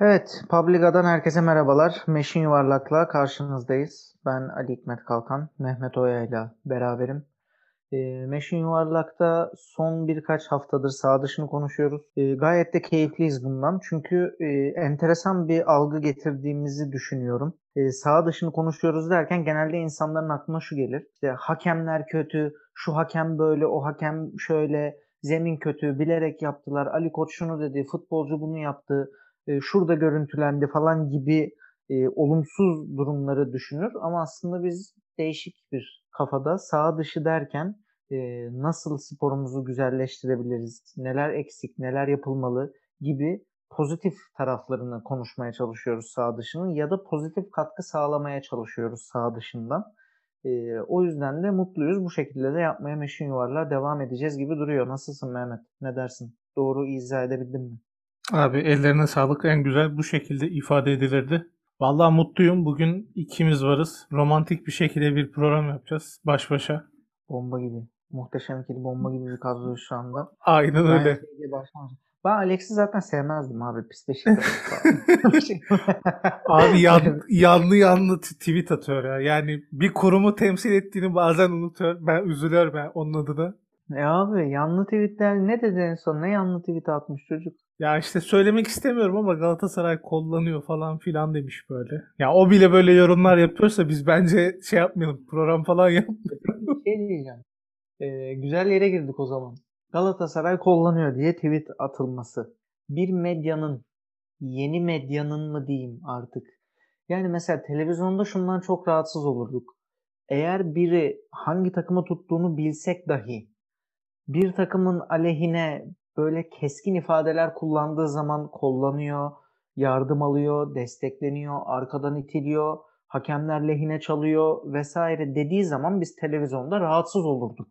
Evet, Publica'dan herkese merhabalar. Meşin Yuvarlak'la karşınızdayız. Ben Ali Hikmet Kalkan, Mehmet Oya ile beraberim. E, Meşin Yuvarlak'ta son birkaç haftadır sağ dışını konuşuyoruz. E, gayet de keyifliyiz bundan. Çünkü e, enteresan bir algı getirdiğimizi düşünüyorum. E, sağ dışını konuşuyoruz derken genelde insanların aklına şu gelir. İşte hakemler kötü, şu hakem böyle, o hakem şöyle, zemin kötü, bilerek yaptılar. Ali Koç şunu dedi, futbolcu bunu yaptı e, şurada görüntülendi falan gibi e, olumsuz durumları düşünür. Ama aslında biz değişik bir kafada sağ dışı derken e, nasıl sporumuzu güzelleştirebiliriz, neler eksik, neler yapılmalı gibi pozitif taraflarını konuşmaya çalışıyoruz sağ dışının ya da pozitif katkı sağlamaya çalışıyoruz sağ dışından. E, o yüzden de mutluyuz. Bu şekilde de yapmaya meşin yuvarlığa devam edeceğiz gibi duruyor. Nasılsın Mehmet? Ne dersin? Doğru izah edebildim mi? Abi ellerine sağlık en güzel bu şekilde ifade edilirdi. Vallahi mutluyum. Bugün ikimiz varız. Romantik bir şekilde bir program yapacağız baş başa. Bomba gibi. Muhteşem ikili bomba gibi bir kadro şu anda. Aynen Ben öyle. Ben Alex'i zaten sevmezdim abi. Pisleşik. Abi yan, yanlı yanlı tweet atıyor ya. Yani bir kurumu temsil ettiğini bazen unutuyor. Ben üzülüyorum ben onun adına. E abi yanlı tweetler ne dedi en son? Ne yanlı tweet atmış çocuk? Ya işte söylemek istemiyorum ama Galatasaray kullanıyor falan filan demiş böyle. Ya o bile böyle yorumlar yapıyorsa biz bence şey yapmayalım. Program falan yapmayalım. Şey diyeceğim. Ee, güzel yere girdik o zaman. Galatasaray kullanıyor diye tweet atılması. Bir medyanın, yeni medyanın mı diyeyim artık. Yani mesela televizyonda şundan çok rahatsız olurduk. Eğer biri hangi takımı tuttuğunu bilsek dahi bir takımın aleyhine böyle keskin ifadeler kullandığı zaman kollanıyor, yardım alıyor, destekleniyor, arkadan itiliyor, hakemler lehine çalıyor vesaire dediği zaman biz televizyonda rahatsız olurduk.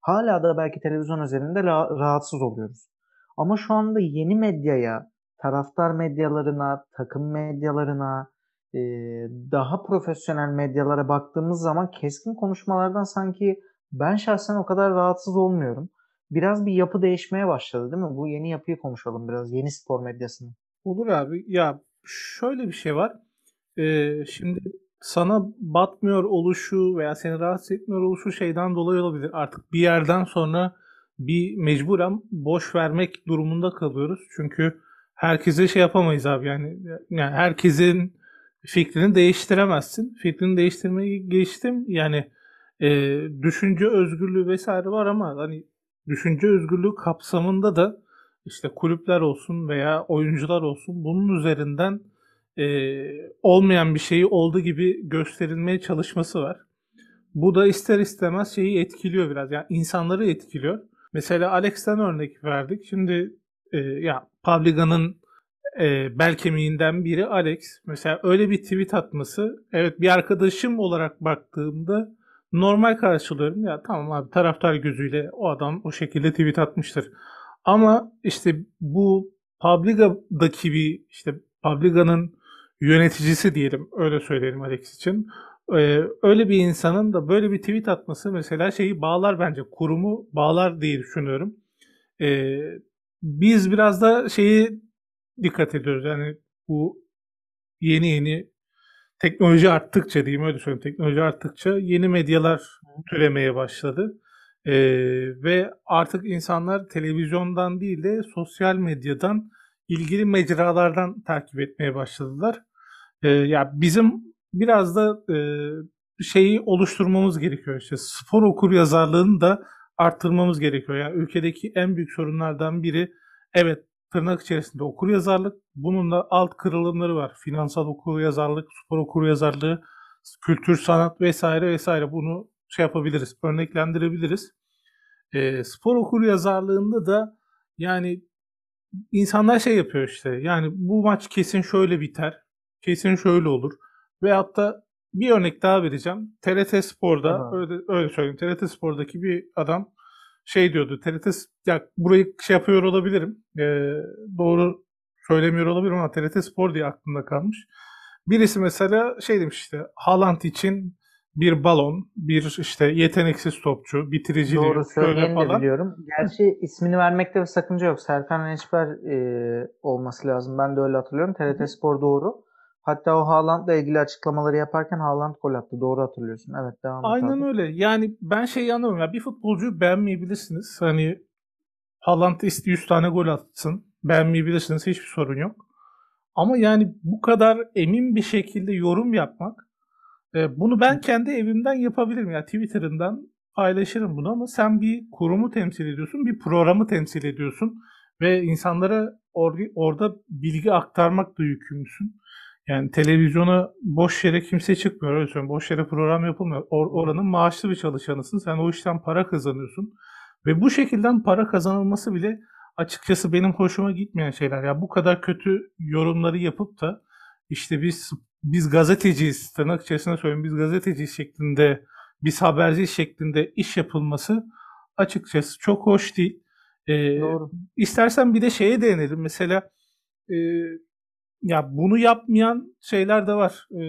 Hala da belki televizyon üzerinde ra- rahatsız oluyoruz. Ama şu anda yeni medyaya, taraftar medyalarına, takım medyalarına, e, daha profesyonel medyalara baktığımız zaman keskin konuşmalardan sanki ben şahsen o kadar rahatsız olmuyorum. Biraz bir yapı değişmeye başladı değil mi? Bu yeni yapıyı konuşalım biraz. Yeni spor medyasını. Olur abi. Ya şöyle bir şey var. Ee, şimdi sana batmıyor oluşu veya seni rahatsız etmiyor oluşu şeyden dolayı olabilir. Artık bir yerden sonra bir mecburen boş vermek durumunda kalıyoruz. Çünkü herkese şey yapamayız abi yani, yani herkesin fikrini değiştiremezsin. Fikrini değiştirmeyi geçtim. Yani e, düşünce özgürlüğü vesaire var ama hani düşünce özgürlüğü kapsamında da işte kulüpler olsun veya oyuncular olsun bunun üzerinden e, olmayan bir şeyi olduğu gibi gösterilmeye çalışması var. Bu da ister istemez şeyi etkiliyor biraz. Yani insanları etkiliyor. Mesela Alex'ten örnek verdik. Şimdi e, ya Publica'nın e, bel kemiğinden biri Alex. Mesela öyle bir tweet atması evet bir arkadaşım olarak baktığımda normal karşılıyorum. Ya tamam abi taraftar gözüyle o adam o şekilde tweet atmıştır. Ama işte bu Publica'daki bir işte Publica'nın yöneticisi diyelim öyle söyleyelim Alex için. Ee, öyle bir insanın da böyle bir tweet atması mesela şeyi bağlar bence kurumu bağlar diye düşünüyorum. Ee, biz biraz da şeyi dikkat ediyoruz yani bu yeni yeni teknoloji arttıkça diyeyim öyle söyleyeyim teknoloji arttıkça yeni medyalar türemeye başladı. Ee, ve artık insanlar televizyondan değil de sosyal medyadan ilgili mecralardan takip etmeye başladılar. Ee, ya bizim biraz da e, şeyi oluşturmamız gerekiyor işte spor okur yazarlığını da arttırmamız gerekiyor. Yani ülkedeki en büyük sorunlardan biri evet tırnak içerisinde okur yazarlık. Bunun da alt kırılımları var. Finansal okur yazarlık, spor okur yazarlığı, kültür, sanat vesaire vesaire. Bunu şey yapabiliriz, örneklendirebiliriz. E, spor okur yazarlığında da yani insanlar şey yapıyor işte. Yani bu maç kesin şöyle biter. Kesin şöyle olur. Veyahut da bir örnek daha vereceğim. TRT Spor'da Tamam. öyle, öyle söyleyeyim. TRT Spor'daki bir adam şey diyordu. TRT ya burayı şey yapıyor olabilirim. E, doğru söylemiyor olabilirim ama TRT Spor diye aklımda kalmış. Birisi mesela şey demiş işte Haaland için bir balon, bir işte yeteneksiz topçu, bitiriciliği Doğru de falan. biliyorum. Gerçi ismini vermekte bir sakınca yok. Serkan Reçber e, olması lazım. Ben de öyle hatırlıyorum. TRT Spor doğru. Hatta o Haaland'la ilgili açıklamaları yaparken Haaland gol attı. Doğru hatırlıyorsun. Evet devam et Aynen abi. öyle. Yani ben şey anlamıyorum ya bir futbolcuyu beğenmeyebilirsiniz. Hani Haaland iste 100 tane gol atsın. Beğenmeyebilirsiniz. Hiçbir sorun yok. Ama yani bu kadar emin bir şekilde yorum yapmak e, bunu ben kendi evimden yapabilirim. Ya Twitter'ından paylaşırım bunu ama sen bir kurumu temsil ediyorsun, bir programı temsil ediyorsun ve insanlara or- orada bilgi aktarmakla yükümlüsün. Yani televizyona boş yere kimse çıkmıyor. Öyle söyleyeyim. Boş yere program yapılmıyor. Or- oranın maaşlı bir çalışanısın. Sen o işten para kazanıyorsun. Ve bu şekilde para kazanılması bile açıkçası benim hoşuma gitmeyen şeyler. Ya bu kadar kötü yorumları yapıp da işte biz biz gazeteciyiz tırnak içerisinde söyleyeyim biz gazeteciyiz şeklinde biz haberciyiz şeklinde iş yapılması açıkçası çok hoş değil. Ee, Doğru. İstersen bir de şeye değinelim. Mesela e, ya bunu yapmayan şeyler de var. E,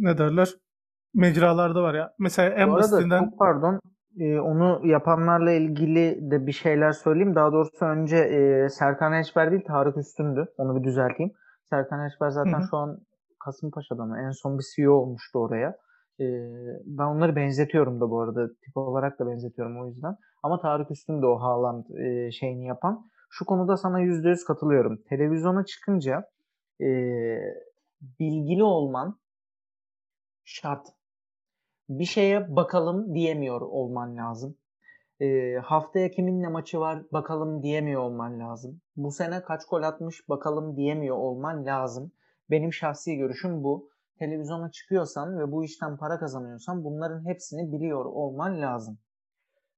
ne derler? Mecralarda var ya. Mesela en Bu arada basitinden çok pardon. e, onu yapanlarla ilgili de bir şeyler söyleyeyim. Daha doğrusu önce e, Serkan Eçber değil Tarık Üstün'dü. Onu bir düzelteyim. Serkan Eçber zaten Hı hı. şu an Kasımpaşa'da mı? En son bir CEO olmuştu oraya. E, ben onları benzetiyorum da bu arada. Tip olarak da benzetiyorum o yüzden. Ama Tarık Üstün de o Haaland e, şeyini yapan. Şu konuda sana %100 katılıyorum. Televizyona çıkınca e, bilgili olman şart. Bir şeye bakalım diyemiyor olman lazım. E, haftaya kiminle maçı var bakalım diyemiyor olman lazım. Bu sene kaç gol atmış bakalım diyemiyor olman lazım. Benim şahsi görüşüm bu. Televizyona çıkıyorsan ve bu işten para kazanıyorsan bunların hepsini biliyor olman lazım.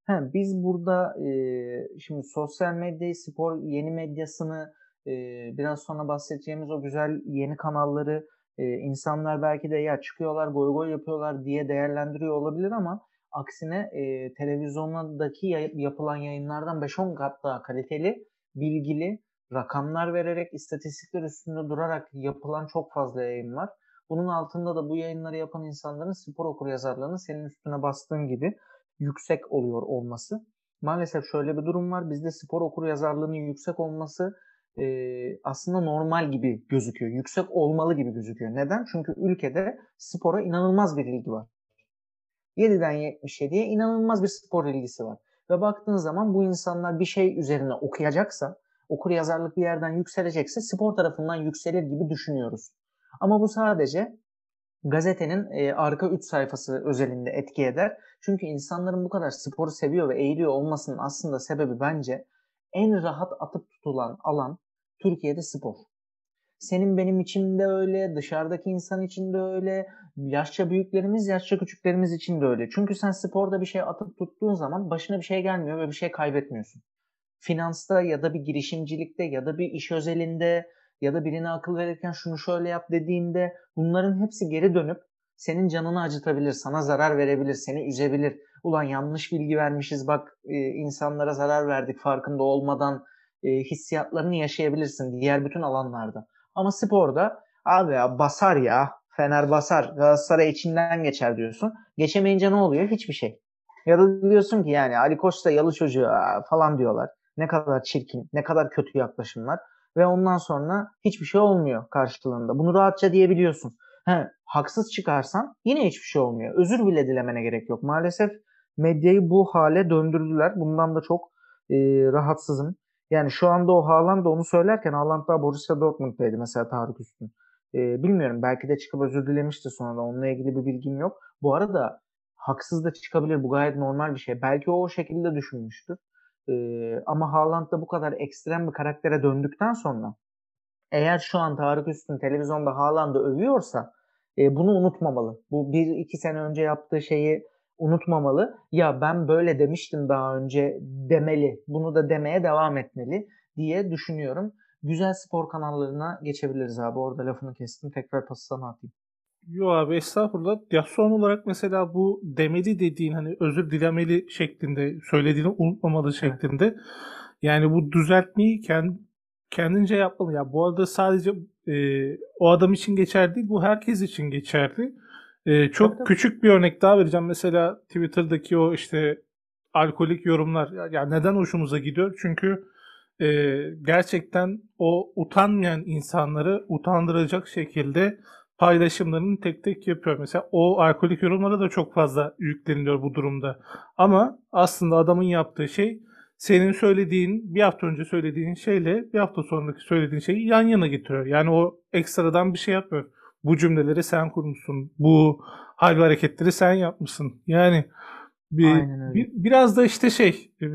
He, biz burada e, şimdi sosyal medyayı, spor yeni medyasını, e, biraz sonra bahsedeceğimiz o güzel yeni kanalları e, insanlar belki de ya çıkıyorlar goy goy yapıyorlar diye değerlendiriyor olabilir ama aksine e, televizyondaki yapılan yayınlardan 5-10 kat daha kaliteli, bilgili, rakamlar vererek, istatistikler üstünde durarak yapılan çok fazla yayın var. Bunun altında da bu yayınları yapan insanların spor okuryazarlığının senin üstüne bastığın gibi yüksek oluyor olması. Maalesef şöyle bir durum var. Bizde spor okuryazarlığının yüksek olması e, aslında normal gibi gözüküyor. Yüksek olmalı gibi gözüküyor. Neden? Çünkü ülkede spora inanılmaz bir ilgi var. 7'den 77'ye inanılmaz bir spor ilgisi var. Ve baktığın zaman bu insanlar bir şey üzerine okuyacaksa, okur yazarlık bir yerden yükselecekse spor tarafından yükselir gibi düşünüyoruz. Ama bu sadece gazetenin e, arka 3 sayfası özelinde etki eder. Çünkü insanların bu kadar sporu seviyor ve eğiliyor olmasının aslında sebebi bence en rahat atıp tutulan alan Türkiye'de spor. Senin benim için de öyle, dışarıdaki insan için de öyle, yaşça büyüklerimiz, yaşça küçüklerimiz için de öyle. Çünkü sen sporda bir şey atıp tuttuğun zaman başına bir şey gelmiyor ve bir şey kaybetmiyorsun. Finansta ya da bir girişimcilikte ya da bir iş özelinde ya da birine akıl verirken şunu şöyle yap dediğinde bunların hepsi geri dönüp senin canını acıtabilir, sana zarar verebilir, seni üzebilir. Ulan yanlış bilgi vermişiz bak e, insanlara zarar verdik farkında olmadan e, hissiyatlarını yaşayabilirsin diğer bütün alanlarda. Ama sporda abi ya basar ya Fener basar Galatasaray içinden geçer diyorsun. Geçemeyince ne oluyor? Hiçbir şey. Ya da diyorsun ki yani Ali Koç da yalı çocuğu falan diyorlar. Ne kadar çirkin, ne kadar kötü yaklaşımlar. Ve ondan sonra hiçbir şey olmuyor karşılığında. Bunu rahatça diyebiliyorsun. He, haksız çıkarsan yine hiçbir şey olmuyor. Özür bile dilemene gerek yok. Maalesef medyayı bu hale döndürdüler. Bundan da çok e, rahatsızım. Yani şu anda o Haaland onu söylerken Haaland daha Borussia Dortmund'daydı mesela Tarık Üstün. E, bilmiyorum belki de çıkıp özür dilemişti sonra onunla ilgili bir bilgim yok. Bu arada haksız da çıkabilir. Bu gayet normal bir şey. Belki o o şekilde düşünmüştür. E, ama Haaland da bu kadar ekstrem bir karaktere döndükten sonra eğer şu an Tarık Üstün televizyonda Haaland'ı övüyorsa e, bunu unutmamalı. Bu bir iki sene önce yaptığı şeyi unutmamalı. Ya ben böyle demiştim daha önce demeli. Bunu da demeye devam etmeli diye düşünüyorum. Güzel spor kanallarına geçebiliriz abi. Orada lafını kestim. Tekrar pası sana atayım. Yo abi estağfurullah. Ya son olarak mesela bu demeli dediğin hani özür dilemeli şeklinde söylediğini unutmamalı şeklinde. Yani bu düzeltmeyi kend, kendince yapmalı. Ya bu arada sadece e, o adam için geçerli değil bu herkes için geçerli. Ee, çok Tabii, küçük bir örnek daha vereceğim. Mesela Twitter'daki o işte alkolik yorumlar. Ya, ya neden hoşumuza gidiyor? Çünkü e, gerçekten o utanmayan insanları utandıracak şekilde paylaşımlarını tek tek yapıyor. Mesela o alkolik yorumlara da çok fazla yükleniliyor bu durumda. Ama aslında adamın yaptığı şey senin söylediğin, bir hafta önce söylediğin şeyle bir hafta sonraki söylediğin şeyi yan yana getiriyor. Yani o ekstradan bir şey yapmıyor. Bu cümleleri sen kurmuşsun. Bu hal ve hareketleri sen yapmışsın. Yani bir, bir- biraz da işte şey e,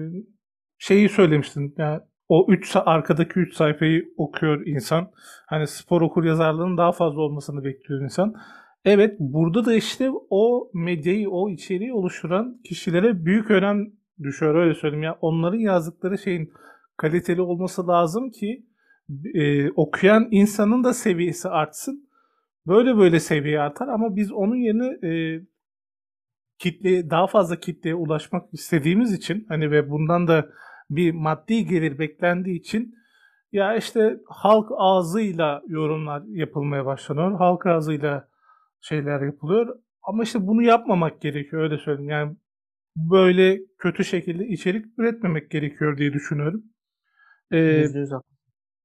şeyi söylemiştin. Yani o 3 arkadaki 3 sayfayı okuyor insan. Hani spor okur yazarlığının daha fazla olmasını bekliyor insan. Evet burada da işte o medyayı, o içeriği oluşturan kişilere büyük önem düşüyor öyle söyleyeyim. Ya onların yazdıkları şeyin kaliteli olması lazım ki e, okuyan insanın da seviyesi artsın. Böyle böyle seviye artar ama biz onun yerine e, kitleye daha fazla kitleye ulaşmak istediğimiz için hani ve bundan da bir maddi gelir beklendiği için ya işte halk ağzıyla yorumlar yapılmaya başlanıyor. Halk ağzıyla şeyler yapılıyor. Ama işte bunu yapmamak gerekiyor öyle söyleyeyim. Yani böyle kötü şekilde içerik üretmemek gerekiyor diye düşünüyorum. Ee,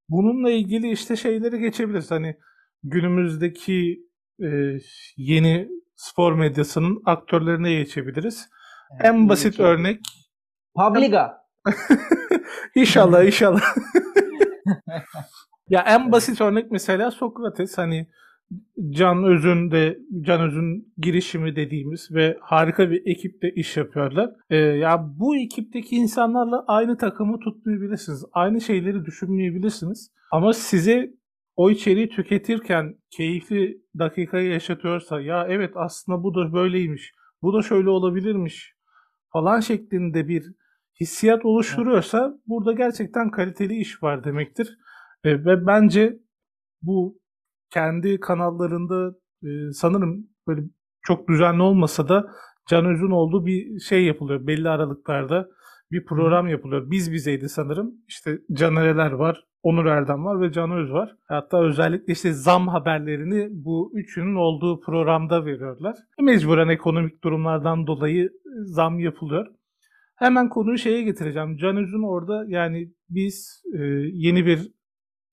bununla ilgili işte şeyleri geçebiliriz. Hani günümüzdeki e, yeni spor medyasının aktörlerine geçebiliriz. Evet, En basit ki. örnek Publiga. İnşallah inşallah. ya en basit örnek mesela Sokrates hani Can Öz'ün de Can Öz'ün girişimi dediğimiz ve harika bir ekiple iş yapıyorlar. Ee, ya bu ekipteki insanlarla aynı takımı tutmayabilirsiniz. Aynı şeyleri düşünmeyebilirsiniz. Ama size o içeriği tüketirken keyifli dakikayı yaşatıyorsa ya evet aslında bu da böyleymiş. Bu da şöyle olabilirmiş falan şeklinde bir hissiyat oluşturuyorsa burada gerçekten kaliteli iş var demektir. E, ve bence bu kendi kanallarında e, sanırım böyle çok düzenli olmasa da Can Öz'ün olduğu bir şey yapılıyor. Belli aralıklarda bir program yapılıyor. Biz bizeydi sanırım. İşte Canereler var, Onur Erdem var ve Can Öz var. Hatta özellikle işte zam haberlerini bu üçünün olduğu programda veriyorlar. Mecburen ekonomik durumlardan dolayı zam yapılıyor. Hemen konuyu şeye getireceğim. Can Öz'ün orada yani biz e, yeni bir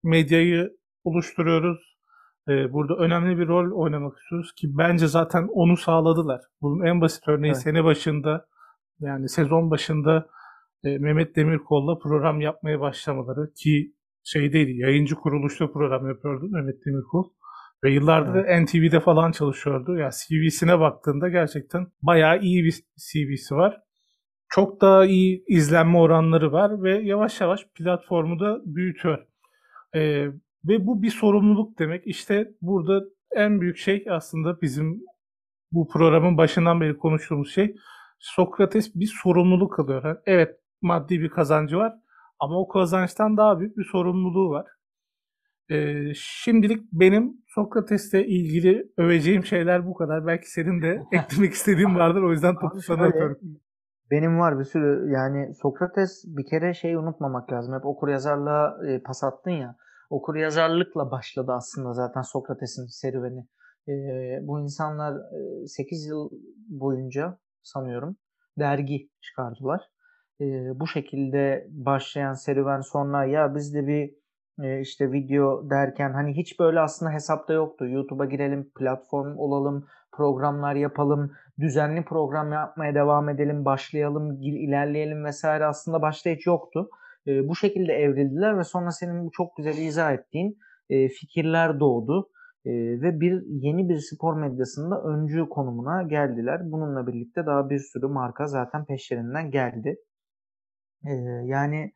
medyayı oluşturuyoruz. E, burada önemli bir rol oynamak istiyoruz ki bence zaten onu sağladılar. Bunun en basit örneği Evet. sene başında yani sezon başında e, Mehmet Demirkol'la program yapmaya başlamaları ki şeydeydi yayıncı kuruluşta program yapıyordu Mehmet Demirkol. Ve yıllardır da NTV'de falan çalışıyordu. Ya CV'sine baktığında gerçekten bayağı iyi bir CV'si var. Çok daha iyi izlenme oranları var ve yavaş yavaş platformu da büyütüyor. Ee, ve bu bir sorumluluk demek. İşte burada en büyük şey aslında bizim bu programın başından beri konuştuğumuz şey Sokrates bir sorumluluk alıyor. Yani Evet maddi bir kazancı var ama o kazançtan daha büyük bir sorumluluğu var. Ee, şimdilik benim Sokrates'le ilgili öveceğim şeyler bu kadar. Belki senin de eklemek istediğin vardır o yüzden topu sana atıyorum. Benim var bir sürü yani Sokrates bir kere şeyi unutmamak lazım. Hep okur yazarlığa e, pas attın ya. Okur yazarlıkla başladı aslında zaten Sokrates'in serüveni. E, bu insanlar e, 8 yıl boyunca sanıyorum dergi çıkardılar. E, bu şekilde başlayan serüven sonra ya biz de bir e, işte video derken hani hiç böyle aslında hesapta yoktu. YouTube'a girelim, platform olalım, programlar yapalım, düzenli program yapmaya devam edelim, başlayalım, ilerleyelim vesaire aslında başta hiç yoktu. E, bu şekilde evrildiler ve sonra senin bu çok güzel izah ettiğin e, fikirler doğdu. E, ve bir yeni bir spor medyasında öncü konumuna geldiler. Bununla birlikte daha bir sürü marka zaten peşlerinden geldi. E, yani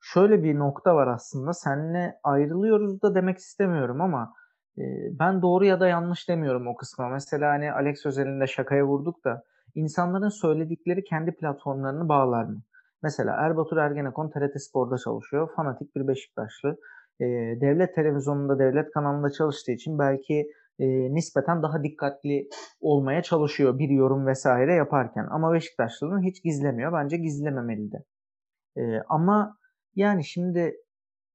şöyle bir nokta var aslında. Seninle ayrılıyoruz da demek istemiyorum ama e, ben doğru ya da yanlış demiyorum o kısma. Mesela hani Alex özelinde şakaya vurduk da insanların söyledikleri kendi platformlarını bağlar mı? Mesela Erbatur Ergenekon TRT Spor'da çalışıyor. Fanatik bir Beşiktaşlı. E, devlet televizyonunda, devlet kanalında çalıştığı için belki e, nispeten daha dikkatli olmaya çalışıyor bir yorum vesaire yaparken. Ama Beşiktaşlılığını hiç gizlemiyor. Bence gizlememeli de. E, ama yani şimdi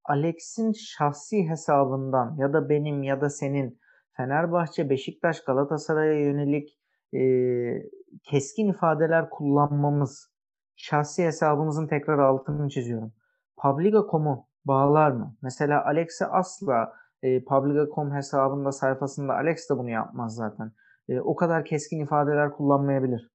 Alex'in şahsi hesabından ya da benim ya da senin Fenerbahçe, Beşiktaş, Galatasaray'a yönelik e, keskin ifadeler kullanmamız şahsi hesabımızın tekrar altını çiziyorum. Publica.com'u bağlar mı? Mesela Alex'e asla e, Publica.com hesabında sayfasında Alex de bunu yapmaz zaten. E, o kadar keskin ifadeler kullanmayabilir.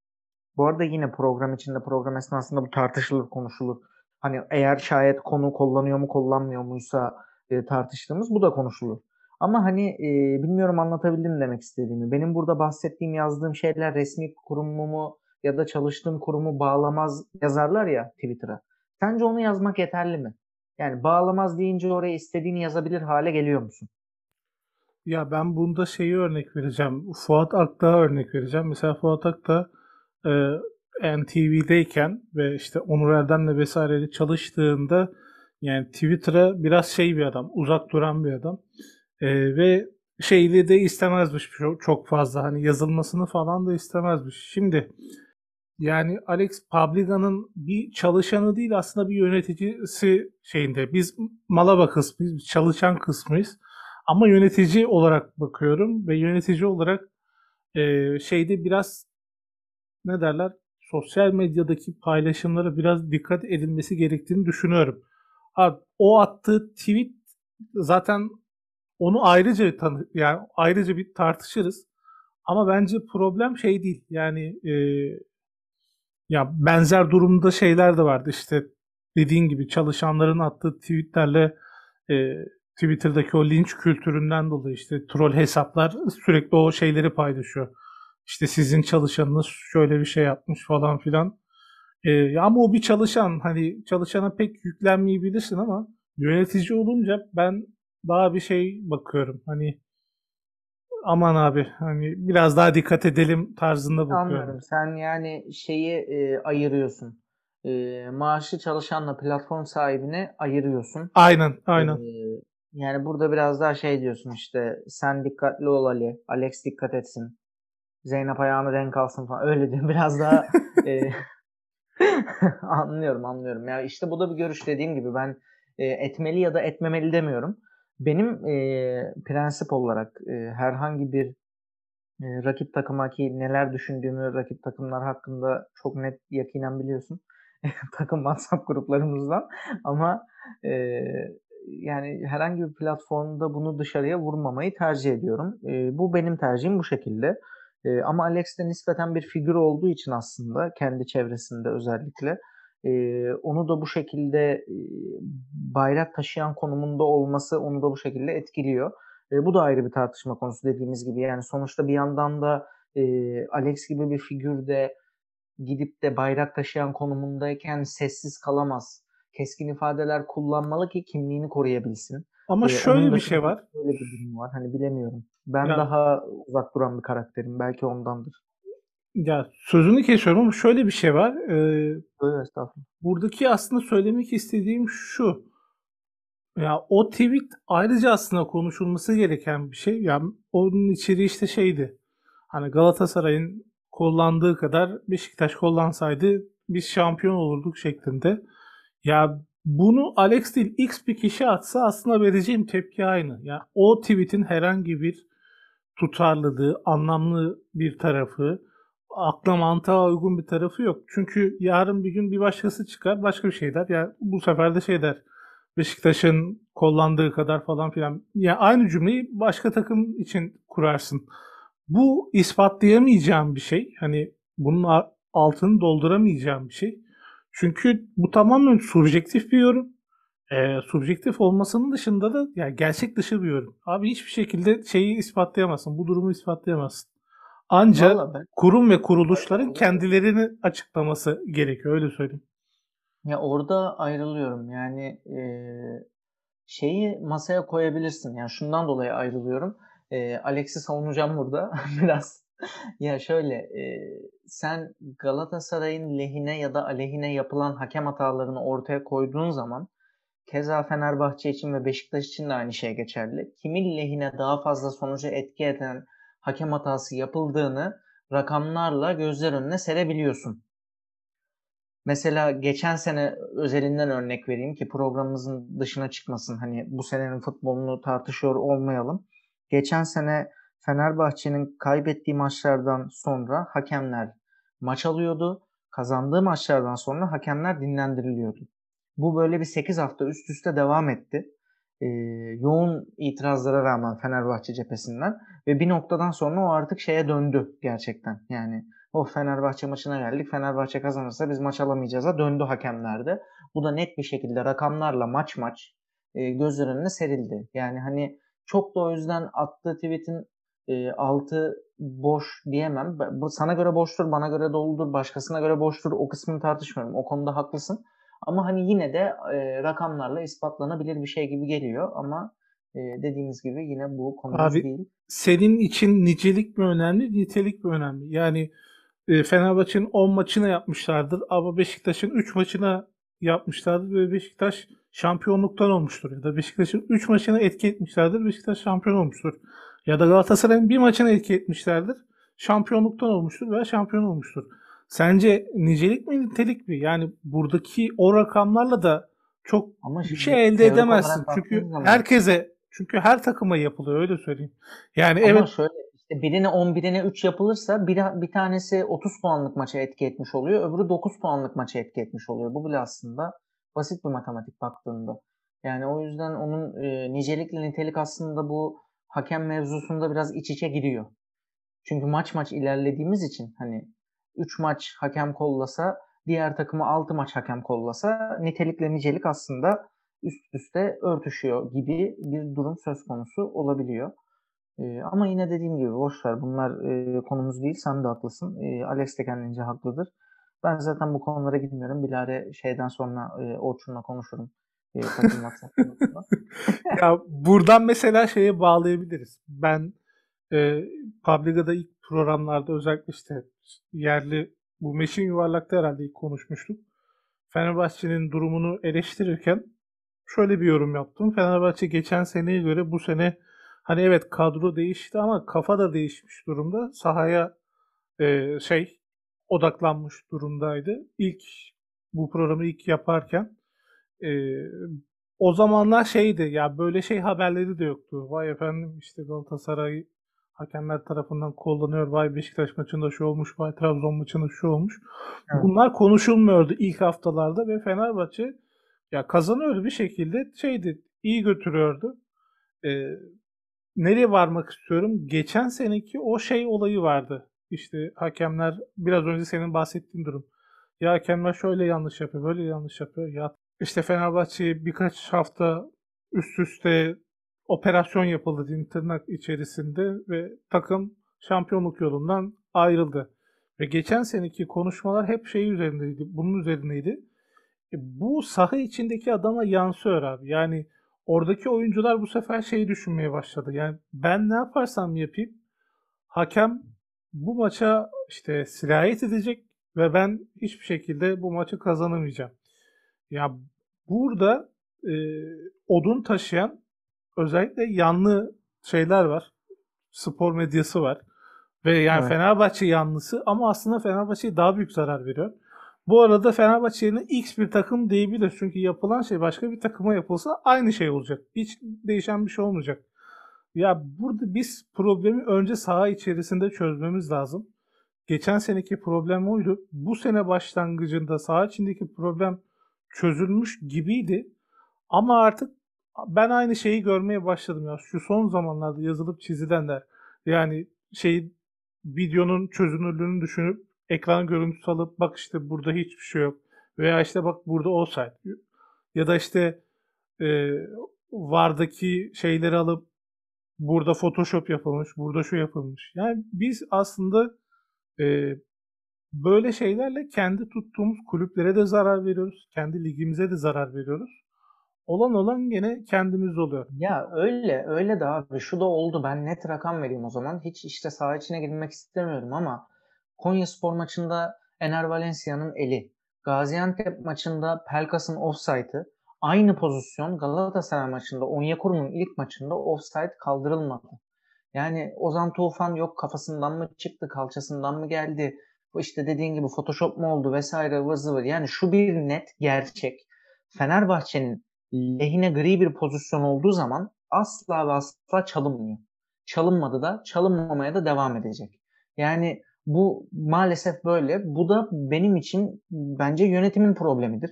Bu arada yine program içinde program esnasında bu tartışılır, konuşulur. Hani eğer şayet konu kullanıyor mu, kullanmıyor muysa e, tartıştığımız bu da konuşulur. Ama hani e, bilmiyorum anlatabildim demek istediğimi. Benim burada bahsettiğim, yazdığım şeyler resmi kurumumu ya da çalıştığım kurumu bağlamaz yazarlar ya Twitter'a. Sence onu yazmak yeterli mi? Yani bağlamaz deyince oraya istediğini yazabilir hale geliyor musun? Ya ben bunda şeyi örnek vereceğim. Fuat Akdağ'a örnek vereceğim. Mesela Fuat Akdağ e, NTV'deyken ve işte Onur Erdem'le vesairede çalıştığında yani Twitter'a biraz şey bir adam, uzak duran bir adam. E, ve şeyli de istemezmiş çok fazla hani yazılmasını falan da istemezmiş. Şimdi yani Alex Publica'nın bir çalışanı değil aslında bir yöneticisi şeyinde. Biz Malaba kısmıyız, çalışan kısmıyız. Ama yönetici olarak bakıyorum ve yönetici olarak e, şeyde biraz ne derler sosyal medyadaki paylaşımlara biraz dikkat edilmesi gerektiğini düşünüyorum. O attığı tweet zaten onu ayrıca tanı yani ayrıca bir tartışırız. Ama bence problem şey değil. Yani e, ya benzer durumda şeyler de vardı. İşte dediğin gibi çalışanların attığı tweetlerle e, Twitter'daki o linç kültüründen dolayı işte troll hesaplar sürekli o şeyleri paylaşıyor. İşte sizin çalışanınız şöyle bir şey yapmış falan filan. E, ama o bir çalışan. Hani çalışana pek yüklenmeyebilirsin ama yönetici olunca ben daha bir şey bakıyorum. Hani aman abi hani biraz daha dikkat edelim tarzında bakıyorum. Anlıyorum. Sen yani şeyi e, ayırıyorsun. E, maaşlı çalışanla platform sahibini ayırıyorsun. Aynen, aynen. E, yani burada biraz daha şey diyorsun işte sen dikkatli ol Ali, Alex dikkat etsin. Zeynep ayağını denk alsın falan. Öyle diyor. Biraz daha e, anlıyorum, anlıyorum. Ya işte bu da bir görüş dediğim gibi ben e, etmeli ya da etmemeli demiyorum. Benim e, prensip olarak e, herhangi bir e, rakip takıma ki neler düşündüğümü rakip takımlar hakkında çok net yakinen biliyorsun. Takım WhatsApp gruplarımızdan. Ama e, yani herhangi bir platformda bunu dışarıya vurmamayı tercih ediyorum. E, bu benim tercihim bu şekilde. E, ama Alex de nispeten bir figür olduğu için aslında kendi çevresinde özellikle e, onu da bu şekilde e, bayrak taşıyan konumunda olması onu da bu şekilde etkiliyor. E, bu da ayrı bir tartışma konusu dediğimiz gibi. Yani sonuçta bir yandan da e, Alex gibi bir figürde gidip de bayrak taşıyan konumundayken sessiz kalamaz. Keskin ifadeler kullanmalı ki kimliğini koruyabilsin. Ama ee, şöyle bir şey var. Böyle bir durum var. Hani bilemiyorum. Ben ya, daha uzak duran bir karakterim. Belki ondandır. Ya sözünü kesiyorum ama şöyle bir şey var. Ee, Öyle estağfurullah. Buradaki aslında söylemek istediğim şu. Ya o tweet ayrıca aslında konuşulması gereken bir şey. Ya onun içeriği işte şeydi. Hani Galatasaray'ın kullandığı kadar Beşiktaş kullansaydı biz şampiyon olurduk şeklinde. Ya bunu Alex değil X bir kişi atsa aslında vereceğim tepki aynı. Yani o tweet'in herhangi bir tutarlılığı, anlamlı bir tarafı, akla mantığa uygun bir tarafı yok. Çünkü yarın bir gün bir başkası çıkar başka bir şey der. Yani bu sefer de şey der. Beşiktaş'ın kullandığı kadar falan filan. Yani aynı cümleyi başka takım için kurarsın. Bu ispatlayamayacağım bir şey. Hani bunun altını dolduramayacağım bir şey. Çünkü bu tamamen subjektif bir yorum. E, subjektif olmasının dışında da yani gerçek dışı bir yorum. Abi hiçbir şekilde şeyi ispatlayamazsın. Bu durumu ispatlayamazsın. Ancak ben, kurum ve kuruluşların kendilerini açıklaması gerekiyor. Öyle söyleyeyim. Ya orada ayrılıyorum. Yani e, şeyi masaya koyabilirsin. Yani şundan dolayı ayrılıyorum. E, Alex'i savunacağım burada biraz. ya şöyle e, sen Galatasaray'ın lehine ya da aleyhine yapılan hakem hatalarını ortaya koyduğun zaman keza Fenerbahçe için ve Beşiktaş için de aynı şey geçerli. Kimin lehine daha fazla sonuca etki eden hakem hatası yapıldığını rakamlarla gözler önüne serebiliyorsun. Mesela geçen sene özelinden örnek vereyim ki programımızın dışına çıkmasın. Hani bu senenin futbolunu tartışıyor olmayalım. Geçen sene Fenerbahçe'nin kaybettiği maçlardan sonra hakemler maç alıyordu. Kazandığı maçlardan sonra hakemler dinlendiriliyordu. Bu böyle bir 8 hafta üst üste devam etti. Ee, yoğun itirazlara rağmen Fenerbahçe cephesinden ve bir noktadan sonra o artık şeye döndü gerçekten. Yani o Fenerbahçe maçına geldik. Fenerbahçe kazanırsa biz maç alamayacağız'a döndü hakemlerde. Bu da net bir şekilde rakamlarla maç maç e, gözler önüne serildi. Yani hani çok da o yüzden attığı tweet'in e, altı boş diyemem. Bu sana göre boştur, bana göre doludur, başkasına göre boştur. O kısmını tartışmıyorum. O konuda haklısın. Ama hani yine de e, rakamlarla ispatlanabilir bir şey gibi geliyor ama e, dediğimiz gibi yine bu konumuz Abi, değil. Senin için nicelik mi önemli, nitelik mi önemli? Yani e, Fenerbahçe'nin 10 maçına yapmışlardır ama Beşiktaş'ın 3 maçına yapmışlardır ve Beşiktaş şampiyonluktan olmuştur. Ya da Beşiktaş'ın 3 maçına etki etmişlerdir, Beşiktaş şampiyon olmuştur. Ya da Galatasaray'ın bir maçına etki etmişlerdir, şampiyonluktan olmuştur veya şampiyon olmuştur. Sence nicelik mi nitelik mi? Yani buradaki o rakamlarla da çok Ama bir şey elde edemezsin. Çünkü herkese çünkü her takıma yapılıyor öyle söyleyeyim. Yani Ama evet şöyle işte birine 10 birine 3 yapılırsa bir, bir tanesi 30 puanlık maça etki etmiş oluyor. Öbürü 9 puanlık maça etki etmiş oluyor. Bu bile aslında basit bir matematik baktığında. Yani o yüzden onun e, nicelikle nitelik aslında bu hakem mevzusunda biraz iç içe giriyor. Çünkü maç maç ilerlediğimiz için hani 3 maç hakem kollasa, diğer takımı 6 maç hakem kollasa nitelikle nicelik aslında üst üste örtüşüyor gibi bir durum söz konusu olabiliyor. Ee, ama yine dediğim gibi boşver bunlar e, konumuz değil sen de haklısın. E, Alex de kendince haklıdır. Ben zaten bu konulara gitmiyorum. Bilare şeyden sonra e, Orçun'la konuşurum. E, ya buradan mesela şeye bağlayabiliriz. Ben e, Publica'da ilk programlarda özellikle işte yerli bu meşin yuvarlakta herhalde ilk konuşmuştuk. Fenerbahçe'nin durumunu eleştirirken şöyle bir yorum yaptım. Fenerbahçe geçen seneye göre bu sene hani evet kadro değişti ama kafa da değişmiş durumda. Sahaya e, şey odaklanmış durumdaydı. İlk bu programı ilk yaparken e, o zamanlar şeydi ya böyle şey haberleri de yoktu. Vay efendim işte Galatasaray hakemler tarafından kullanıyor. Vay Beşiktaş maçında şu olmuş, vay Trabzon maçında şu olmuş. Evet. Bunlar konuşulmuyordu ilk haftalarda ve Fenerbahçe ya kazanıyordu bir şekilde şeydi iyi götürüyordu. Ee, nereye varmak istiyorum? Geçen seneki o şey olayı vardı. İşte hakemler biraz önce senin bahsettiğin durum. Ya hakemler şöyle yanlış yapıyor, böyle yanlış yapıyor. Ya işte Fenerbahçe birkaç hafta üst üste operasyon yapıldı diyeyim tırnak içerisinde ve takım şampiyonluk yolundan ayrıldı. Ve geçen seneki konuşmalar hep şey üzerindeydi, bunun üzerindeydi. E, bu saha içindeki adama yansıyor abi. Yani oradaki oyuncular bu sefer şeyi düşünmeye başladı. Yani ben ne yaparsam yapayım hakem bu maça işte sirayet edecek ve ben hiçbir şekilde bu maçı kazanamayacağım. Ya burada e, odun taşıyan özellikle yanlı şeyler var. Spor medyası var. Ve yani evet. Fenerbahçe yanlısı ama aslında Fenerbahçe'ye daha büyük zarar veriyor. Bu arada Fenerbahçe'nin X bir takım diyebilir. Çünkü yapılan şey başka bir takıma yapılsa aynı şey olacak. Hiç değişen bir şey olmayacak. Ya burada biz problemi önce saha içerisinde çözmemiz lazım. Geçen seneki problem oydu. Bu sene başlangıcında saha içindeki problem çözülmüş gibiydi. Ama artık ben aynı şeyi görmeye başladım ya. Şu son zamanlarda yazılıp çizilenler yani şey videonun çözünürlüğünü düşünüp ekran görüntüsü alıp bak işte burada hiçbir şey yok. Veya işte bak burada olsaydı. Ya da işte e, vardaki şeyleri alıp burada Photoshop yapılmış, burada şu yapılmış. Yani biz aslında e, böyle şeylerle kendi tuttuğumuz kulüplere de zarar veriyoruz. Kendi ligimize de zarar veriyoruz. Olan olan gene kendimiz oluyor. Ya öyle öyle de abi şu da oldu ben net rakam vereyim o zaman. Hiç işte saha içine girmek istemiyorum ama Konya Spor maçında Ener Valencia'nın eli. Gaziantep maçında Pelkas'ın offside'ı. Aynı pozisyon Galatasaray maçında Onyekuru'nun ilk maçında offside kaldırılmadı. Yani Ozan Tufan yok kafasından mı çıktı, kalçasından mı geldi? İşte dediğin gibi Photoshop mu oldu vesaire vır zıvır. Yani şu bir net gerçek. Fenerbahçe'nin lehine gri bir pozisyon olduğu zaman asla ve asla çalınmıyor. çalınmadı da çalınmamaya da devam edecek. Yani bu maalesef böyle. Bu da benim için bence yönetimin problemidir.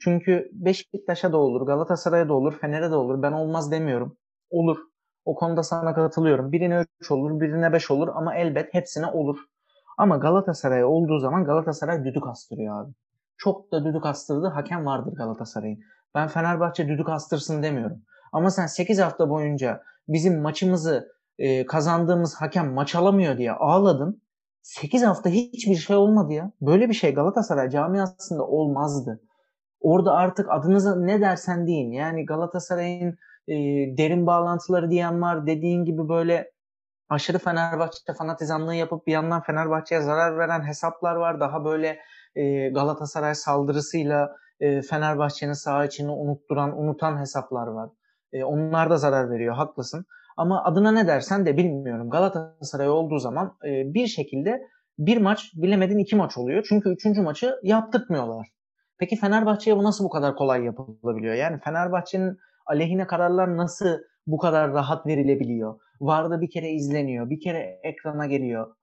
Çünkü Beşiktaş'a da olur, Galatasaray'a da olur, Fener'e de olur. Ben olmaz demiyorum. Olur. O konuda sana katılıyorum. Birine 3 olur, birine 5 olur ama elbet hepsine olur. Ama Galatasaray olduğu zaman Galatasaray düdük astırıyor abi. Çok da düdük astırdığı hakem vardır Galatasaray'ın. Ben Fenerbahçe düdük astırsın demiyorum. Ama sen 8 hafta boyunca bizim maçımızı e, kazandığımız hakem maç alamıyor diye ağladın. 8 hafta hiçbir şey olmadı ya. Böyle bir şey Galatasaray camiasında olmazdı. Orada artık adınıza ne dersen deyin. Yani Galatasaray'ın e, derin bağlantıları diyen var. Dediğin gibi böyle aşırı Fenerbahçe fanatizanlığı yapıp bir yandan Fenerbahçe'ye zarar veren hesaplar var. Daha böyle e, Galatasaray saldırısıyla e, Fenerbahçe'nin saha içini unutturan, unutan hesaplar var. E, onlar da zarar veriyor, haklısın. Ama adına ne dersen de bilmiyorum. Galatasaray olduğu zaman e, bir şekilde bir maç bilemedin iki maç oluyor. Çünkü üçüncü maçı yaptırtmıyorlar. Peki Fenerbahçe'ye bu nasıl bu kadar kolay yapılabiliyor? Yani Fenerbahçe'nin aleyhine kararlar nasıl bu kadar rahat verilebiliyor? Varda bir kere izleniyor, bir kere ekrana geliyor.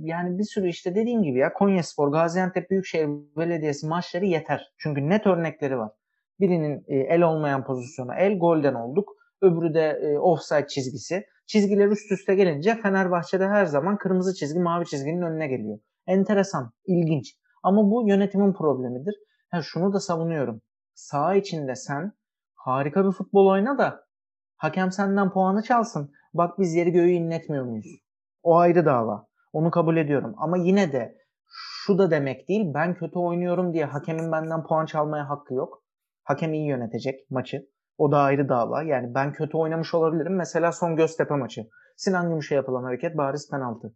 Yani bir sürü işte dediğim gibi ya Konyaspor, Gaziantep Büyükşehir Belediyesi maçları yeter. Çünkü net örnekleri var. Birinin e, el olmayan pozisyonu el golden olduk. Öbürü de e, offside çizgisi. Çizgiler üst üste gelince Fenerbahçe'de her zaman kırmızı çizgi mavi çizginin önüne geliyor. Enteresan, ilginç. Ama bu yönetimin problemidir. Ha, şunu da savunuyorum. Sağ içinde sen harika bir futbol oyna da hakem senden puanı çalsın. Bak biz yeri göğü inletmiyor muyuz? O ayrı dava. Onu kabul ediyorum. Ama yine de şu da demek değil. Ben kötü oynuyorum diye hakemin benden puan çalmaya hakkı yok. Hakem iyi yönetecek maçı. O da ayrı dava. Yani ben kötü oynamış olabilirim. Mesela son Göztepe maçı. Sinan Gümüş'e yapılan hareket bariz penaltı.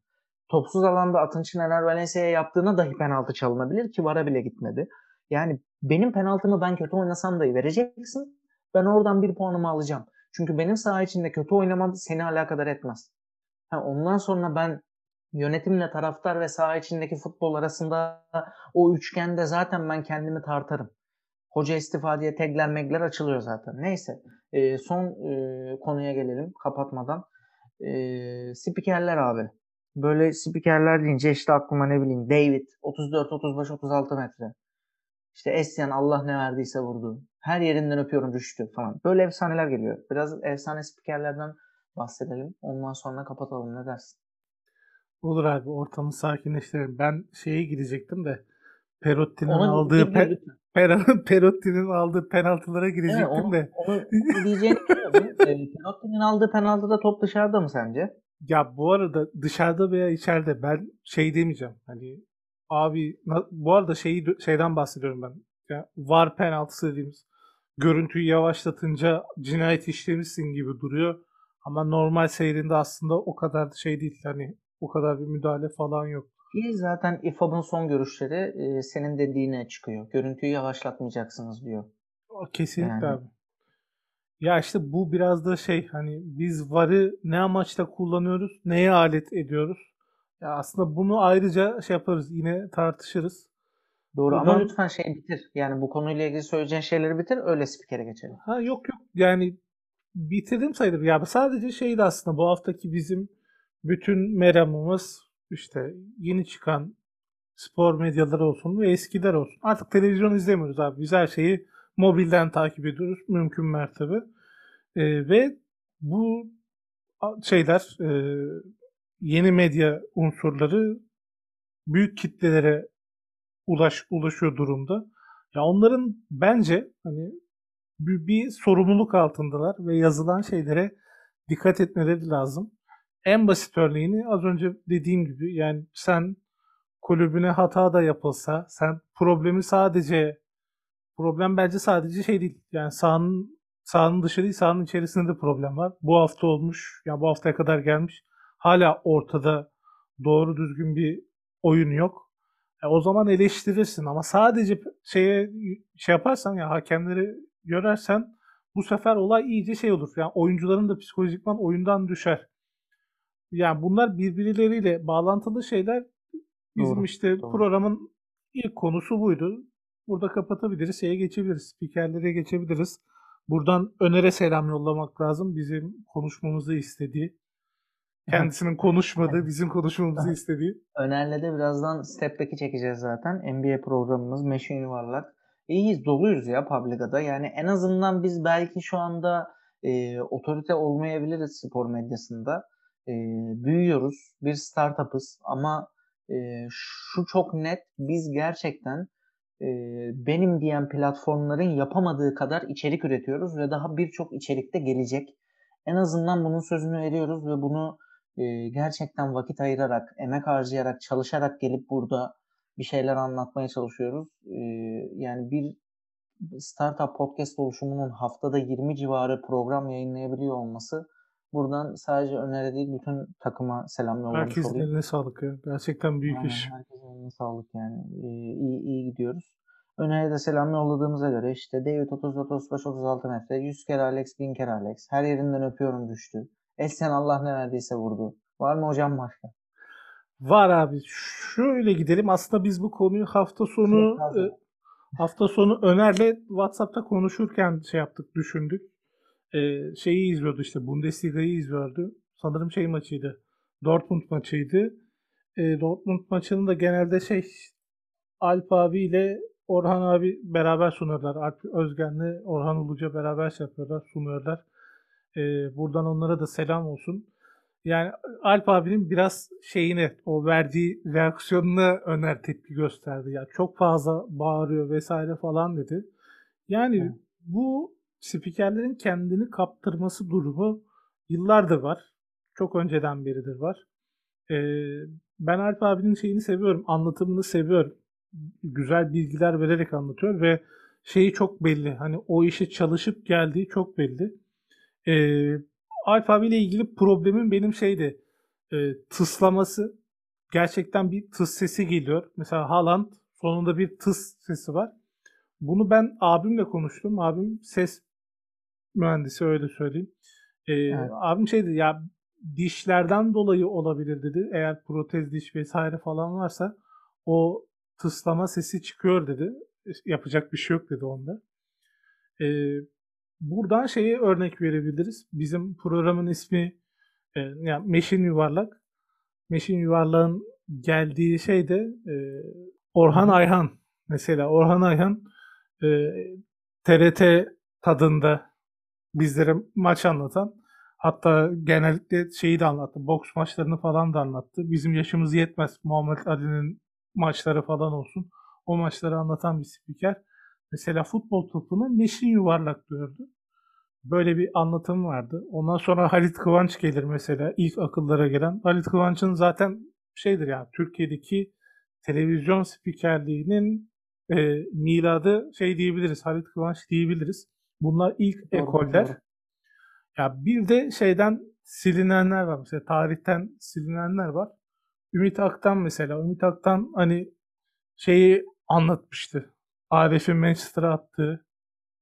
Topsuz alanda Atınç Nener Valencia'ya yaptığına dahi penaltı çalınabilir ki vara bile gitmedi. Yani benim penaltımı ben kötü oynasam dahi vereceksin. Ben oradan bir puanımı alacağım. Çünkü benim saha içinde kötü oynamam seni alakadar etmez. Ha, ondan sonra ben yönetimle taraftar ve saha içindeki futbol arasında o üçgende zaten ben kendimi tartarım. Hoca istifa diye tegler megler açılıyor zaten. Neyse e, son e, konuya gelelim kapatmadan. E, spikerler abi. Böyle spikerler deyince işte aklıma ne bileyim David 34, 35, 36 metre. İşte Esyan Allah ne verdiyse vurdu. Her yerinden öpüyorum düştü falan. Böyle efsaneler geliyor. Biraz efsane spikerlerden bahsedelim. Ondan sonra kapatalım ne dersin? Olur abi ortamı sakinleştirelim. Ben şeye gidecektim de Perotti'nin aldığı pe, per, Perotti'nin aldığı penaltılara girecektim evet, onu, de. Onu, onu diyeceğini Perotti'nin aldığı penaltıda top dışarıda mı sence? Ya bu arada dışarıda veya içeride ben şey demeyeceğim. Hani abi bu arada şeyi şeyden bahsediyorum ben. Ya, var penaltısı dediğimiz görüntüyü yavaşlatınca cinayet işlemişsin gibi duruyor. Ama normal seyrinde aslında o kadar şey değil. Hani o kadar bir müdahale falan yok. Ki zaten İFAB'ın son görüşleri e, senin dediğine çıkıyor. Görüntüyü yavaşlatmayacaksınız diyor. Kesinlikle yani. abi. Ya işte bu biraz da şey hani biz VAR'ı ne amaçla kullanıyoruz, neye alet ediyoruz? Ya aslında bunu ayrıca şey yaparız, yine tartışırız. Doğru Buradan... ama lütfen şey bitir. Yani bu konuyla ilgili söyleyeceğin şeyleri bitir, öyle spikere geçelim. Ha yok yok yani bitirdim sayılır. Ya sadece şeydi aslında bu haftaki bizim bütün meramımız işte yeni çıkan spor medyaları olsun ve eskiler olsun. Artık televizyon izlemiyoruz abi. Biz her şeyi mobilden takip ediyoruz mümkün mertebe. E, ve bu şeyler e, yeni medya unsurları büyük kitlelere ulaş ulaşıyor durumda. Ya onların bence hani bir, bir sorumluluk altındalar ve yazılan şeylere dikkat etmeleri lazım. En basit örneğini az önce dediğim gibi yani sen kulübüne hata da yapılsa sen problemi sadece problem bence sadece şey değil. Yani sahanın sahanın dışı değil sahanın içerisinde de problem var. Bu hafta olmuş. Ya yani bu haftaya kadar gelmiş. Hala ortada doğru düzgün bir oyun yok. E, o zaman eleştirirsin ama sadece şeye şey yaparsan ya hakemleri görersen bu sefer olay iyice şey olur. Yani oyuncuların da psikolojikman oyundan düşer. Yani bunlar birbirleriyle bağlantılı şeyler. Bizim doğru, işte doğru. programın ilk konusu buydu. Burada kapatabiliriz, şeye geçebiliriz, spikerlere geçebiliriz. Buradan Öner'e selam yollamak lazım. Bizim konuşmamızı istediği. Kendisinin konuşmadığı, bizim konuşmamızı istediği. Öner'le de birazdan Step Back'i çekeceğiz zaten. NBA programımız Meşin Yuvarlak. İyiyiz, doluyuz ya Publica'da. Yani en azından biz belki şu anda e, otorite olmayabiliriz spor medyasında. E, büyüyoruz, bir startup'ız ama e, şu çok net, biz gerçekten e, benim diyen platformların yapamadığı kadar içerik üretiyoruz ve daha birçok içerikte gelecek. En azından bunun sözünü veriyoruz ve bunu e, gerçekten vakit ayırarak, emek harcayarak, çalışarak gelip burada bir şeyler anlatmaya çalışıyoruz. E, yani bir startup podcast oluşumunun haftada 20 civarı program yayınlayabiliyor olması buradan sadece öneri değil bütün takıma selam yollamış Herkesin olayım. eline sağlık ya. Gerçekten büyük Aynen, iş. herkesin eline sağlık yani. Ee, iyi, iyi gidiyoruz. Öner'e de selam yolladığımıza göre işte David 30 35 36 metre 100 kere Alex 1000 kere Alex. Her yerinden öpüyorum düştü. Esen Allah ne verdiyse vurdu. Var mı hocam başka? Var abi. Şöyle gidelim. Aslında biz bu konuyu hafta sonu e, hafta sonu Öner'le WhatsApp'ta konuşurken şey yaptık, düşündük. E, şeyi izliyordu işte Bundesliga'yı izliyordu. Sanırım şey maçıydı. Dortmund maçıydı. E, Dortmund maçının da genelde şey Alp abiyle Orhan abi beraber sunuyorlar. Alp Özgen'le Orhan Uluca beraber şey yapıyorlar, sunuyorlar. E, buradan onlara da selam olsun. Yani Alp abinin biraz şeyine, o verdiği reaksiyonuna Öner tepki gösterdi. Ya çok fazla bağırıyor vesaire falan dedi. Yani Hı. bu spikerlerin kendini kaptırması durumu yıllardır var. Çok önceden beridir var. Ee, ben Alp abinin şeyini seviyorum, anlatımını seviyorum. Güzel bilgiler vererek anlatıyor ve şeyi çok belli. Hani o işe çalışıp geldiği çok belli. Ee, Alp abiyle ilgili problemim benim şeydi. E, tıslaması. Gerçekten bir tıs sesi geliyor. Mesela Haaland sonunda bir tıs sesi var. Bunu ben abimle konuştum. Abim ses mühendisi öyle söyleyeyim. Ee, Evet. Abim şey dedi ya dişlerden dolayı olabilir dedi. Eğer protez diş vesaire falan varsa o tıslama sesi çıkıyor dedi. Yapacak bir şey yok dedi onda. Ee, buradan şeye örnek verebiliriz. Bizim programın ismi e, yani Meşin Yuvarlak. Meşin Yuvarlak'ın geldiği şey de e, Orhan Ayhan. Mesela Orhan Ayhan e, TRT tadında bizlere maç anlatan hatta genellikle şeyi de anlattı. Boks maçlarını falan da anlattı. Bizim yaşımız yetmez. Muhammed Ali'nin maçları falan olsun. O maçları anlatan bir spiker. Mesela futbol topunu meşin yuvarlak diyordu. Böyle bir anlatım vardı. Ondan sonra Halit Kıvanç gelir mesela ilk akıllara gelen. Halit Kıvanç'ın zaten şeydir yani Türkiye'deki televizyon spikerliğinin e, miladı şey diyebiliriz. Halit Kıvanç diyebiliriz. Bunlar ilk Doğru, ekoller. doğru. Ya bir de şeyden silinenler var. Mesela tarihten silinenler var. Ümit Aktan mesela. Ümit Aktan hani şeyi anlatmıştı. Arif'in Manchester'a attığı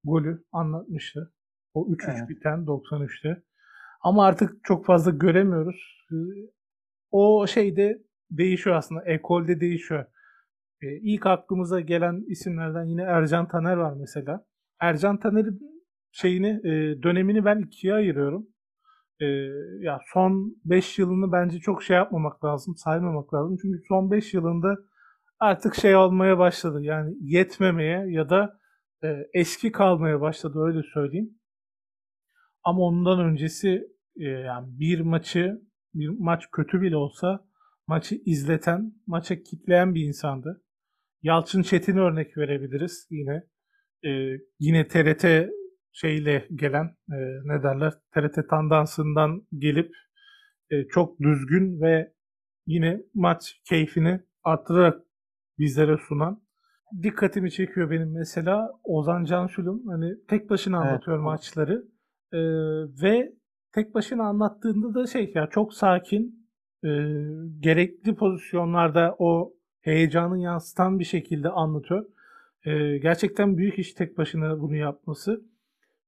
golü anlatmıştı. O 3-3 Evet. biten 93'te. Ama artık çok fazla göremiyoruz. O şeyde değişiyor aslında. Ekolde değişiyor. Ee, ilk aklımıza gelen isimlerden yine Ercan Taner var mesela. Ercan Taner'in şeyini e, dönemini ben ikiye ayırıyorum. E, ya son 5 yılını bence çok şey yapmamak lazım, saymamak lazım. Çünkü son 5 yılında artık şey olmaya başladı. Yani yetmemeye ya da e, eski kalmaya başladı öyle söyleyeyim. Ama ondan öncesi e, yani bir maçı bir maç kötü bile olsa maçı izleten, maça kitleyen bir insandı. Yalçın Çetin'e örnek verebiliriz yine. E, yine TRT şeyle gelen e, ne derler TRT tandansından gelip e, çok düzgün ve yine maç keyfini arttırarak bizlere sunan dikkatimi çekiyor benim mesela Ozan Cansulum hani tek başına anlatıyor evet. maçları E, ve tek başına anlattığında da şey ya çok sakin e, gerekli pozisyonlarda o heyecanı yansıtan bir şekilde anlatıyor. E, gerçekten büyük iş tek başına bunu yapması.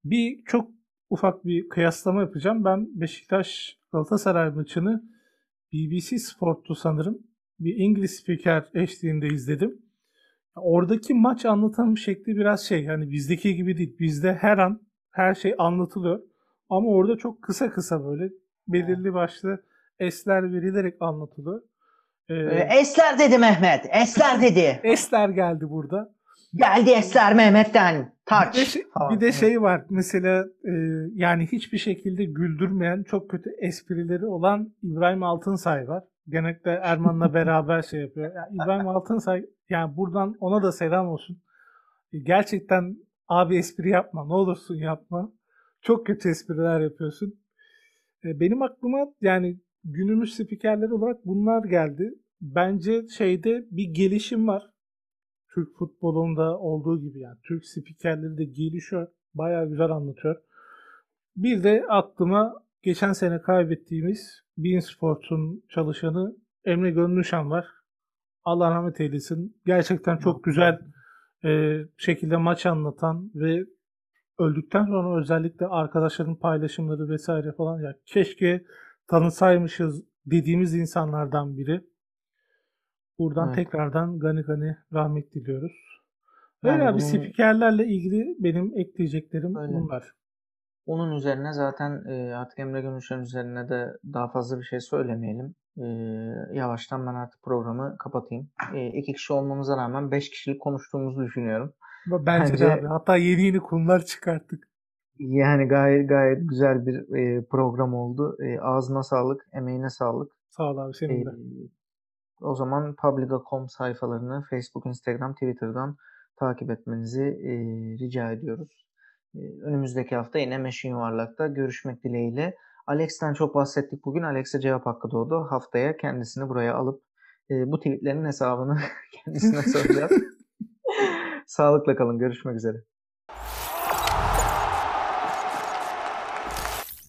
Bir çok ufak bir kıyaslama yapacağım. Ben Beşiktaş Galatasaray maçını BBC Sport'tu sanırım. Bir İngiliz spiker eşliğinde izledim. Oradaki maç anlatım şekli biraz şey hani bizdeki gibi değil. Bizde her an her şey anlatılıyor. Ama orada çok kısa kısa böyle belirli başlı esler verilerek anlatılıyor. Ee, Ee, Esler dedi Mehmet. Esler dedi. esler geldi burada. Geldi Esler Mehmet'ten. Bir de, Taç. şey, bir de şey var mesela e, yani hiçbir şekilde güldürmeyen çok kötü esprileri olan İbrahim Altınsay var. Genellikle Erman'la beraber şey yapıyor. Yani İbrahim Altınsay yani buradan ona da selam olsun. E, Gerçekten abi espri yapma ne olursun yapma. Çok kötü espriler yapıyorsun. E, Benim aklıma yani günümüz spikerleri olarak bunlar geldi. Bence şeyde bir gelişim var. Türk futbolunda olduğu gibi yani Türk spikerleri de gelişiyor. Bayağı güzel anlatıyor. Bir de aklıma geçen sene kaybettiğimiz Bein Sports'un çalışanı Emre Gönlüşan var. Allah rahmet eylesin. Gerçekten çok güzel e, şekilde maç anlatan ve öldükten sonra özellikle arkadaşların paylaşımları vesaire falan ya keşke tanısaymışız dediğimiz insanlardan biri. Buradan Evet. tekrardan gani gani rahmet diliyoruz. Öyle Yani abi bunun- spikerlerle ilgili benim ekleyeceklerim Öyle. bunlar. Onun üzerine zaten e, artık Emre Gönüşen üzerine de daha fazla bir şey söylemeyelim. E, yavaştan ben artık programı kapatayım. E, iki kişi olmamıza rağmen beş kişilik konuştuğumuzu düşünüyorum. Bence, Bence- abi. Hatta yeni yeni konular çıkarttık. Yani gayet gayet güzel bir e, program oldu. E, ağzına sağlık, emeğine sağlık. Sağ ol abi senin de. Ee, o zaman Publica.com sayfalarını Facebook, Instagram, Twitter'dan takip etmenizi e, rica ediyoruz. E, önümüzdeki hafta yine Meşin Yuvarlak'ta görüşmek dileğiyle. Alex'ten çok bahsettik bugün. Alex'e cevap hakkı doğdu. Haftaya kendisini buraya alıp e, bu tweetlerin hesabını kendisine soracağız. Sağlıkla kalın. Görüşmek üzere.